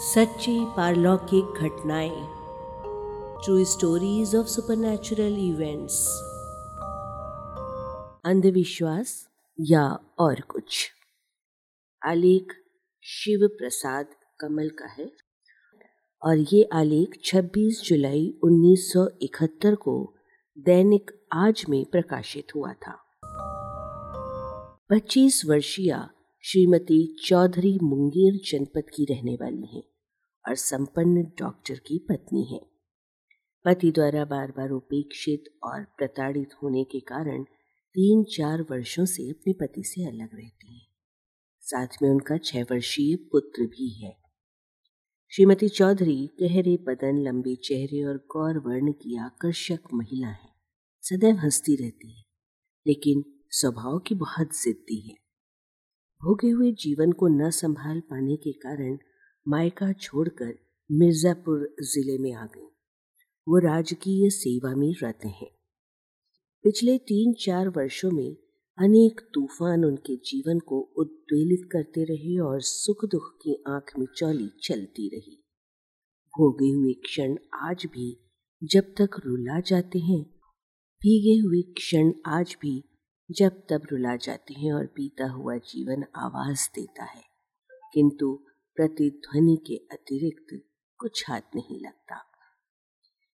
सच्ची पारलौकिक घटनाएँ true stories of supernatural events अंधविश्वास या और कुछ। आलेख शिव प्रसाद कमल का है और ये आलेख 26 जुलाई 1971 को दैनिक आज में प्रकाशित हुआ था। 25 वर्षीय श्रीमती चौधरी मुंगेर जनपद की रहने वाली हैं और संपन्न डॉक्टर की पत्नी है। पति द्वारा बार बार उपेक्षित और प्रताड़ित होने के कारण तीन चार वर्षों से अपने पति से अलग रहती हैं। साथ में उनका छह वर्षीय पुत्र भी है। श्रीमती चौधरी गहरे बदन, लंबे चेहरे और गौर वर्ण की आकर्षक महिला है। सदैव हंसती रहती है, लेकिन स्वभाव की बहुत जिद्दी है। भोगे हुए जीवन को न संभाल पाने के कारण मायका छोड़कर मिर्जापुर ज़िले में आ गई। वो राजकीय सेवा में रत हैं। पिछले तीन चार वर्षों में अनेक तूफ़ान उनके जीवन को उद्वेलित करते रहे और सुख दुख की आँख में चौली चलती रही। भोगे हुए क्षण आज भी जब तक रुला जाते हैं, भीगे हुए क्षण आज भी जब तब रुला जाते हैं और बीता हुआ जीवन आवाज़ देता है। किंतु प्रतिध्वनि के अतिरिक्त कुछ हाथ नहीं लगता।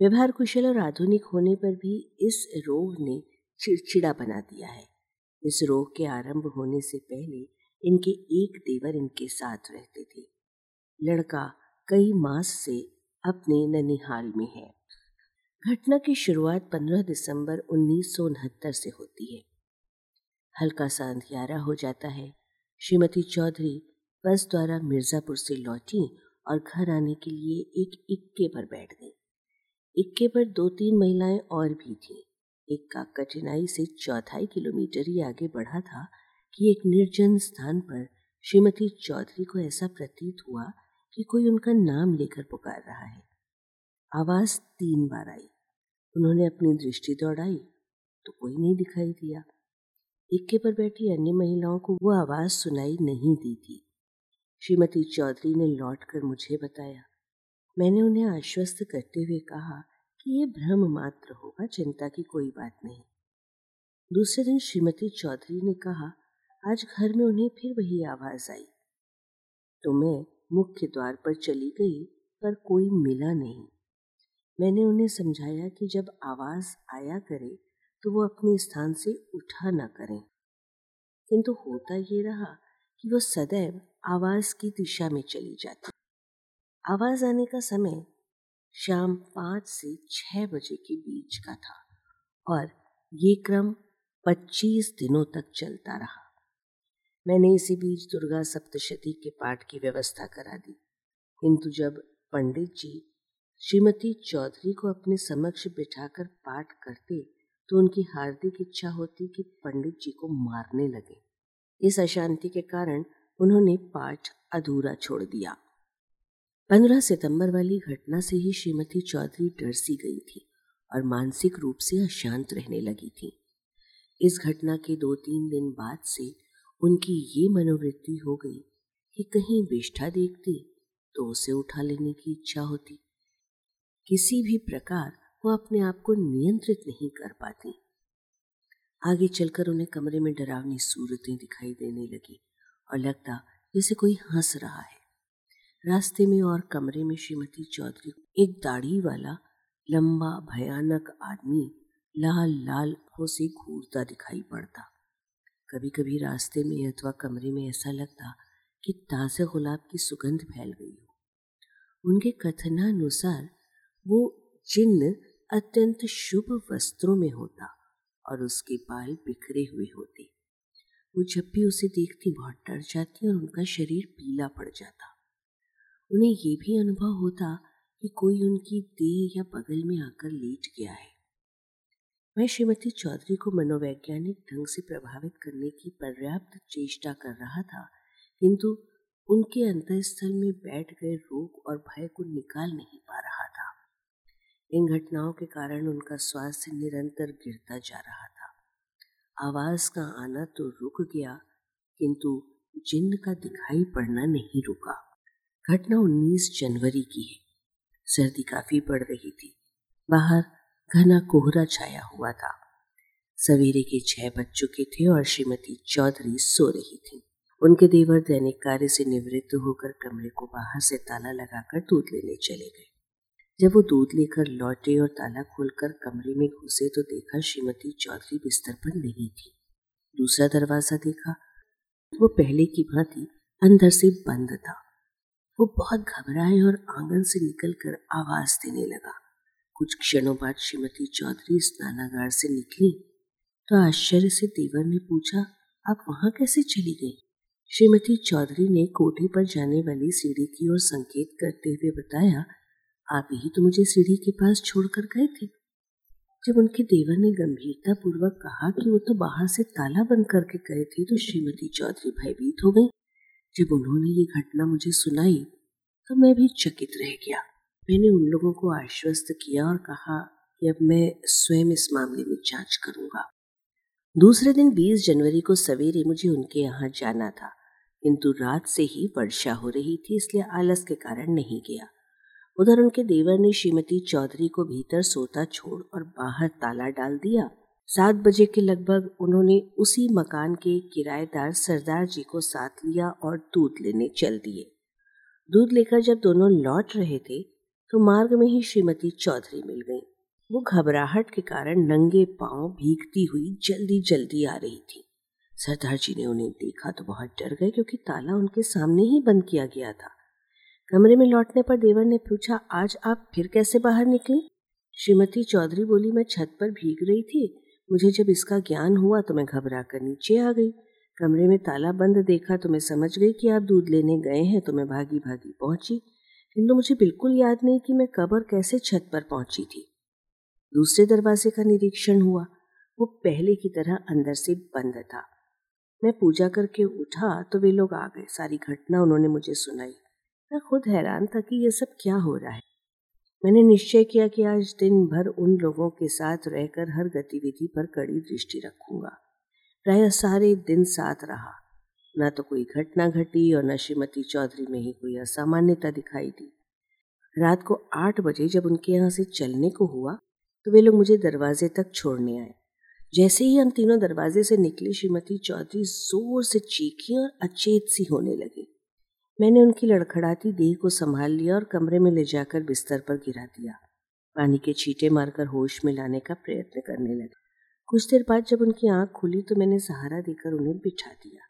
व्यवहार कुशल और आधुनिक होने पर भी इस रोग ने चिड़चिड़ा बना दिया है। इस रोग के आरंभ होने से पहले इनके एक देवर इनके साथ रहते थे। लड़का कई मास से अपने ननिहाल में है। घटना की शुरुआत 15 दिसंबर उन्नीस सौ उनहत्तर से होती है। हल्का सा अंधियारा हो जाता है। श्रीमती चौधरी बस द्वारा मिर्जापुर से लौटी और घर आने के लिए एक इक्के पर बैठ गई। इक्के पर दो तीन महिलाएँ और भी थीं। इक्का कठिनाई से चौथाई किलोमीटर ही आगे बढ़ा था कि एक निर्जन स्थान पर श्रीमती चौधरी को ऐसा प्रतीत हुआ कि कोई उनका नाम लेकर पुकार रहा है। आवाज़ तीन बार आई। उन्होंने अपनी दृष्टि दौड़ाई तो कोई नहीं दिखाई दिया। इक्के पर बैठी अन्य महिलाओं को वो आवाज़ सुनाई नहीं दी थी। श्रीमती चौधरी ने लौटकर मुझे बताया। मैंने उन्हें आश्वस्त करते हुए कहा कि ये भ्रम मात्र होगा, चिंता की कोई बात नहीं। दूसरे दिन श्रीमती चौधरी ने कहा, आज घर में उन्हें फिर वही आवाज़ आई। तो मैं मुख्य द्वार पर चली गई, पर कोई मिला नहीं। मैंने उन्हें समझाया कि जब आवाज़ आया करे तो वो अपने स्थान से उठा न करें। किंतु होता ये रहा कि वो सदैव आवाज़ की दिशा में चली जाती। आवाज़ आने का समय शाम पाँच से छह बजे के बीच का था और ये क्रम पच्चीस दिनों तक चलता रहा। मैंने इसी बीच दुर्गा सप्तशती के पाठ की व्यवस्था करा दी। किंतु जब पंडित जी श्रीमती चौधरी को अपने समक्ष बिठाकर पाठ करते तो उनकी हार्दिक इच्छा होती कि पंडित जी को मारने लगे। इस अशांति के कारण उन्होंने पाठ अधूरा छोड़ दिया। पंद्रह सितंबर वाली घटना से ही श्रीमती चौधरी डर सी गई थी और मानसिक रूप से अशांत रहने लगी थी। इस घटना के दो तीन दिन बाद से उनकी ये मनोवृत्ति हो गई कि कहीं विष्ठा देखती तो उसे उठा लेने की इच्छा होती। किसी भी प्रकार वो अपने आप को नियंत्रित नहीं कर पाती। आगे चलकर उन्हें कमरे में डरावनी सूरतें दिखाई देने लगी और लगता जैसे कोई हंस रहा है। रास्ते में और कमरे में श्रीमती चौधरी एक दाढ़ी वाला, लंबा, भयानक आदमी लाल लाल आँखों से घूरता दिखाई पड़ता। कभी कभी रास्ते में अथवा कमरे में ऐसा लगता कि ताज़ा गुलाब की सुगंध फैल गई हो। उनके कथनानुसार वो जिन्न अत्यंत शुभ वस्त्रों में होता और उसके बाल बिखरे हुए होते। वो जब भी उसे देखती बहुत डर जाती और उनका शरीर पीला पड़ जाता। उन्हें ये भी अनुभव होता कि कोई उनकी देह या बगल में आकर लेट गया है। मैं श्रीमती चौधरी को मनोवैज्ञानिक ढंग से प्रभावित करने की पर्याप्त चेष्टा कर रहा था, किंतु उनके अंतस्थल में बैठ गए रोग और भय को निकाल नहीं इन घटनाओं के कारण उनका स्वास्थ्य निरंतर गिरता जा रहा था। आवाज़ का आना तो रुक गया, किंतु जिन्न का दिखाई पड़ना नहीं रुका। घटना 19 जनवरी की है। सर्दी काफ़ी पड़ रही थी। बाहर घना कोहरा छाया हुआ था। सवेरे के छह बज चुके थे और श्रीमती चौधरी सो रही थी। उनके देवर दैनिक कार्य से निवृत्त होकर कमरे को बाहर से ताला लगाकर दूध लेने चले गए। जब वो दूध लेकर लौटे और ताला खोलकर कमरे में घुसे तो देखा श्रीमती चौधरी बिस्तर पर नहीं थी। दूसरा दरवाज़ा देखा वो पहले की भांति अंदर से बंद था। वो बहुत घबराए और आँगन से निकलकर आवाज़ देने लगा। कुछ क्षणों बाद श्रीमती चौधरी स्नानागार से निकली तो आश्चर्य से देवर ने पूछा, आप वहाँ कैसे चली गई? श्रीमती चौधरी ने कोठे पर जाने वाली सीढ़ी की ओर संकेत करते हुए बताया आप ही तो मुझे सीढ़ी के पास छोड़कर गए थे। जब उनके देवर ने गंभीरता पूर्वक कहा कि वो तो बाहर से ताला बंद करके गए थे तो श्रीमती चौधरी भयभीत हो गई। जब उन्होंने ये घटना मुझे सुनाई तो मैं भी चकित रह गया। मैंने उन लोगों को आश्वस्त किया और कहा कि अब मैं स्वयं इस मामले में जाँच करूँगा। दूसरे दिन 20 जनवरी को सवेरे मुझे उनके यहाँ जाना था, किंतु रात से ही वर्षा हो रही थी, इसलिए आलस के कारण नहीं गया। उधर उनके देवर ने श्रीमती चौधरी को भीतर सोता छोड़ और बाहर ताला डाल दिया। सात बजे के लगभग उन्होंने उसी मकान के किराएदार सरदार जी को साथ लिया और दूध लेने चल दिए। दूध लेकर जब दोनों लौट रहे थे तो मार्ग में ही श्रीमती चौधरी मिल गई। वो घबराहट के कारण नंगे पाँव भीगती हुई जल्दी जल्दी आ रही थी। सरदार जी ने उन्हें देखा तो बहुत डर गए क्योंकि ताला उनके सामने ही बंद किया गया था। कमरे में लौटने पर देवर ने पूछा, आज आप फिर कैसे बाहर निकली? श्रीमती चौधरी बोली, मैं छत पर भीग रही थी। मुझे जब इसका ज्ञान हुआ तो मैं घबरा कर नीचे आ गई। कमरे में ताला बंद देखा तो मैं समझ गई कि आप दूध लेने गए हैं तो मैं भागी भागी पहुँची। किंतु मुझे बिल्कुल याद नहीं कि मैं कब और कैसे छत पर पहुँची थी। दूसरे दरवाजे का निरीक्षण हुआ। वो पहले की तरह अंदर से बंद था। मैं पूजा करके उठा तो वे लोग आ गए। सारी घटना उन्होंने मुझे सुनाई। मैं खुद हैरान था कि यह सब क्या हो रहा है। मैंने निश्चय किया कि आज दिन भर उन लोगों के साथ रहकर हर गतिविधि पर कड़ी दृष्टि रखूँगा। प्राय सारे दिन साथ रहा। न तो कोई घटना घटी और न श्रीमती चौधरी में ही कोई असामान्यता दिखाई दी। रात को आठ बजे जब उनके यहाँ से चलने को हुआ तो वे लोग मुझे दरवाजे तक छोड़ने आए। जैसे ही हम तीनों दरवाजे से निकले, श्रीमती चौधरी ज़ोर से चीखी और अचेत सी होने लगी। मैंने उनकी लड़खड़ाती देह को संभाल लिया और कमरे में ले जाकर बिस्तर पर गिरा दिया। पानी के छींटे मारकर होश में लाने का प्रयत्न करने लगे। कुछ देर बाद जब उनकी आँख खुली तो मैंने सहारा देकर उन्हें बिठा दिया।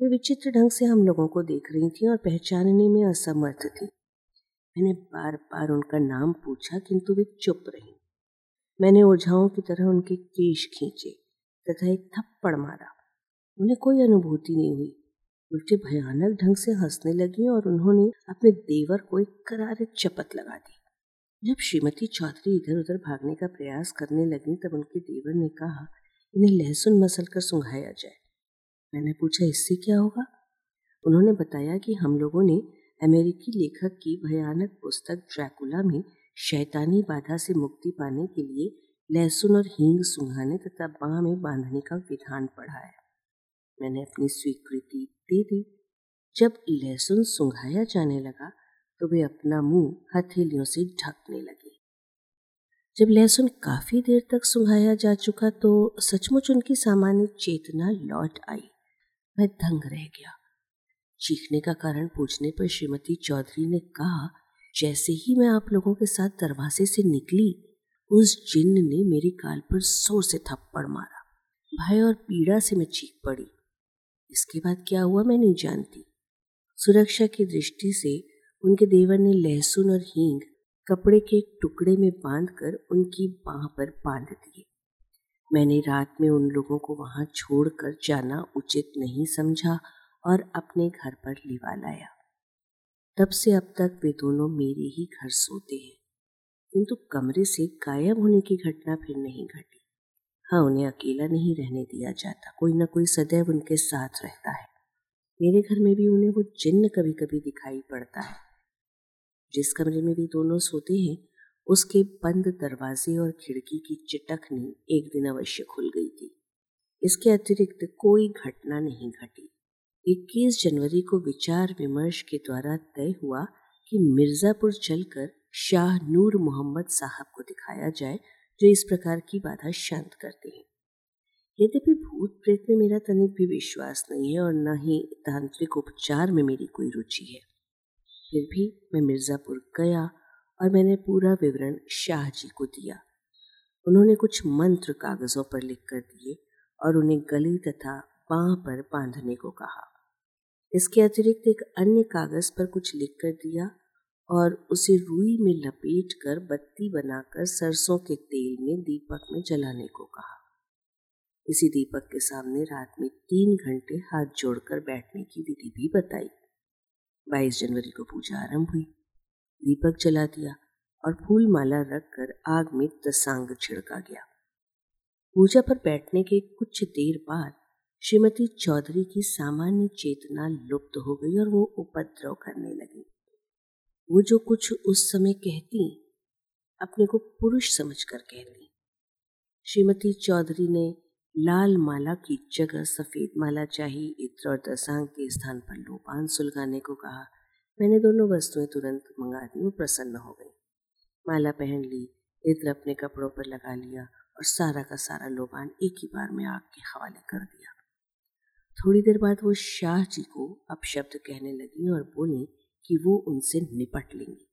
वे विचित्र ढंग से हम लोगों को देख रही थी और पहचानने में असमर्थ थी। मैंने बार बार उनका नाम पूछा, किंतु वे चुप रही। मैंने ओझाओं की तरह उनके केश खींचे तथा एक थप्पड़ मारा। उन्हें कोई अनुभूति नहीं हुई। उल्टे भयानक ढंग से हंसने लगी और उन्होंने अपने देवर को एक करारे चपत लगा दी। जब श्रीमती चौधरी इधर उधर भागने का प्रयास करने लगी, तब उनके देवर ने कहा, इन्हें लहसुन मसल कर सुंघाया जाए। मैंने पूछा, इससे क्या होगा? उन्होंने बताया कि हम लोगों ने अमेरिकी लेखक की भयानक पुस्तक ड्रैकुला में शैतानी बाधा से मुक्ति पाने के लिए लहसुन और हींग सुंघाने तथा बाह में बांधने का विधान पढ़ा है मैंने अपनी स्वीकृति दे दी जब लहसुन सुंघाया जाने लगा तो वे अपना मुँह हथेलियों से ढकने लगे। जब लहसुन काफ़ी देर तक सुंघाया जा चुका तो सचमुच उनकी सामान्य चेतना लौट आई। मैं दंग रह गया। चीखने का कारण पूछने पर श्रीमती चौधरी ने कहा, जैसे ही मैं आप लोगों के साथ दरवाजे से निकली, उस जिन्न ने मेरी गाल पर ज़ोर से थप्पड़ मारा। भय और पीड़ा से मैं चीख पड़ी। इसके बाद क्या हुआ मैं नहीं जानती। सुरक्षा की दृष्टि से उनके देवर ने लहसुन और हींग कपड़े के एक टुकड़े में बांधकर उनकी बाह पर बाँध दिए। मैंने रात में उन लोगों को वहाँ छोड़कर जाना उचित नहीं समझा और अपने घर पर लिवा लाया। तब से अब तक वे दोनों मेरे ही घर सोते हैं, किंतु कमरे से गायब होने की घटना फिर नहीं घटी। हाँ उन्हें अकेला नहीं रहने दिया जाता। कोई ना कोई सदैव उनके साथ रहता है। मेरे घर में भी उन्हें वो जिन्न कभी कभी दिखाई पड़ता है। जिस कमरे में भी दोनों सोते हैं, उसके बंद दरवाजे और खिड़की की चिटकनी एक दिन अवश्य खुल गई थी। इसके अतिरिक्त कोई घटना नहीं घटी। 21 जनवरी को विचार विमर्श के द्वारा तय हुआ कि मिर्ज़ापुर चलकर शाह नूर मोहम्मद साहब को दिखाया जाए जो इस प्रकार की बाधा शांत करते हैं। यद्यपि भूत प्रेत में मेरा तनिक भी विश्वास नहीं है और न ही तांत्रिक उपचार में मेरी कोई रुचि है। फिर भी मैं मिर्ज़ापुर गया और मैंने पूरा विवरण शाह जी को दिया। उन्होंने कुछ मंत्र कागज़ों पर लिख कर दिए और उन्हें गले तथा बाह पर बांधने को कहा। इसके अतिरिक्त एक अन्य कागज़ पर कुछ लिख कर दिया और उसे रुई में लपेट कर बत्ती बनाकर सरसों के तेल में दीपक में जलाने को कहा। इसी दीपक के सामने रात में तीन घंटे हाथ जोड़कर बैठने की विधि भी बताई। बाईस जनवरी को पूजा आरंभ हुई। दीपक जला दिया और फूल माला रखकर आग में तसांग छिड़का गया। पूजा पर बैठने के कुछ देर बाद श्रीमती चौधरी की सामान्य चेतना लुप्त हो गई और वो उपद्रव करने लगी। वो जो कुछ उस समय कहती, अपने को पुरुष समझकर कहती। श्रीमती चौधरी ने लाल माला की जगह सफ़ेद माला चाहिए, इत्र और दसांग के स्थान पर लोपान सुलगाने को कहा। मैंने दोनों वस्तुएँ तुरंत मंगा दी और प्रसन्न हो गई। माला पहन ली, इत्र अपने कपड़ों पर लगा लिया और सारा का सारा लोबान एक ही बार में आग के हवाले कर दिया। थोड़ी देर बाद वो शाह जी को अपशब्द कहने लगी और बोली कि वो उनसे निपट लेंगे।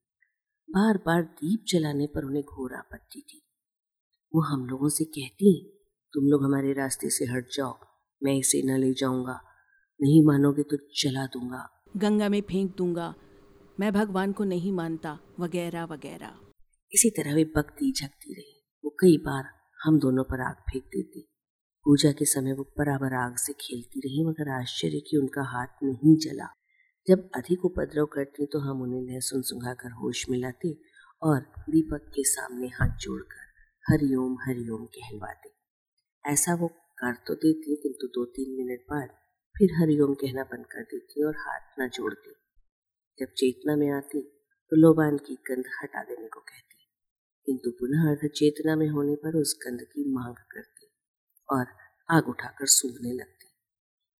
बार बार दीप जलाने पर उन्हें घोर आपत्ति थी। वो हम लोगों से कहती तुम लोग हमारे रास्ते से हट जाओ मैं इसे न ले जाऊँगा। नहीं मानोगे तो जला दूँगा। गंगा में फेंक दूँगा। मैं भगवान को नहीं मानता वगैरह वगैरह। इसी तरह वे बकती झकती रही। वो कई बार हम दोनों पर आग फेंक देती। पूजा के समय वो बराबर आग से खेलती रही मगर आश्चर्य की उनका हाथ नहीं जला। जब अधिक उपद्रव करते तो हम उन्हें लहसुन सुंघाकर होश में लाते और दीपक के सामने हाथ जोड़कर हरिओम हरिओम कहलवाते। ऐसा वो कर तो देती, किंतु दो तीन मिनट बाद फिर हरिओम कहना बंद कर देती और हाथ न जोड़ती। जब चेतना में आती तो लोबान की गंध हटा देने को कहती, किंतु पुनः अर्ध चेतना में होने पर उस गंध की मांग करती और आग उठाकर सूंघने लगती।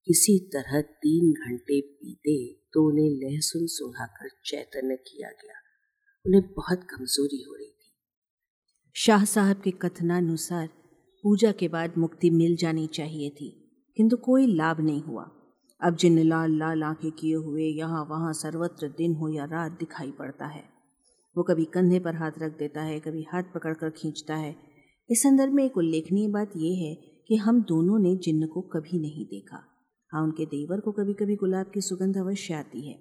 किसी तरह तीन घंटे बीते तो उन्हें लहसुन सुंघाकर चैतन्य किया गया। उन्हें बहुत कमज़ोरी हो रही थी। शाह साहब के कथनानुसार पूजा के बाद मुक्ति मिल जानी चाहिए थी, किंतु कोई लाभ नहीं हुआ। अब जिन लाल लाल आँखें किए हुए यहाँ वहाँ सर्वत्र दिन हो या रात दिखाई पड़ता है। वो कभी कंधे पर हाथ रख देता है, कभी हाथ पकड़कर खींचता है। इस संदर्भ में एक उल्लेखनीय बात यह है कि हम दोनों ने जिन्न को कभी नहीं देखा। हाँ उनके देवर को कभी कभी गुलाब की सुगंध अवश्य आती है।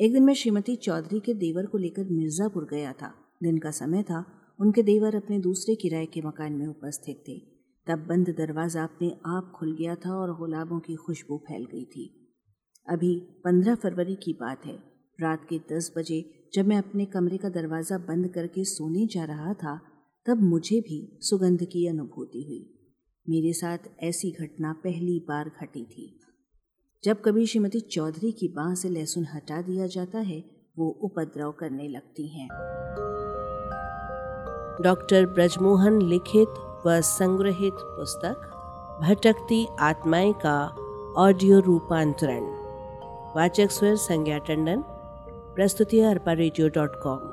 एक दिन मैं श्रीमती चौधरी के देवर को लेकर मिर्ज़ापुर गया था। दिन का समय था, उनके देवर अपने दूसरे किराए के मकान में उपस्थित थे। तब बंद दरवाज़ा अपने आप खुल गया था और गुलाबों की खुशबू फैल गई थी। अभी पंद्रह फरवरी की बात है। रात के दस बजे जब मैं अपने कमरे का दरवाज़ा बंद करके सोने जा रहा था, तब मुझे भी सुगंध की अनुभूति हुई। मेरे साथ ऐसी घटना पहली बार घटी थी। जब कभी श्रीमती चौधरी की बाह से लहसुन हटा दिया जाता है, वो उपद्रव करने लगती हैं। डॉक्टर ब्रजमोहन लिखित व संग्रहित पुस्तक, भटकती आत्माएँ का ऑडियो रूपांतरण। वाचक स्वर संज्ञा टंडन प्रस्तुति अरपा रेडियो डॉट कॉम।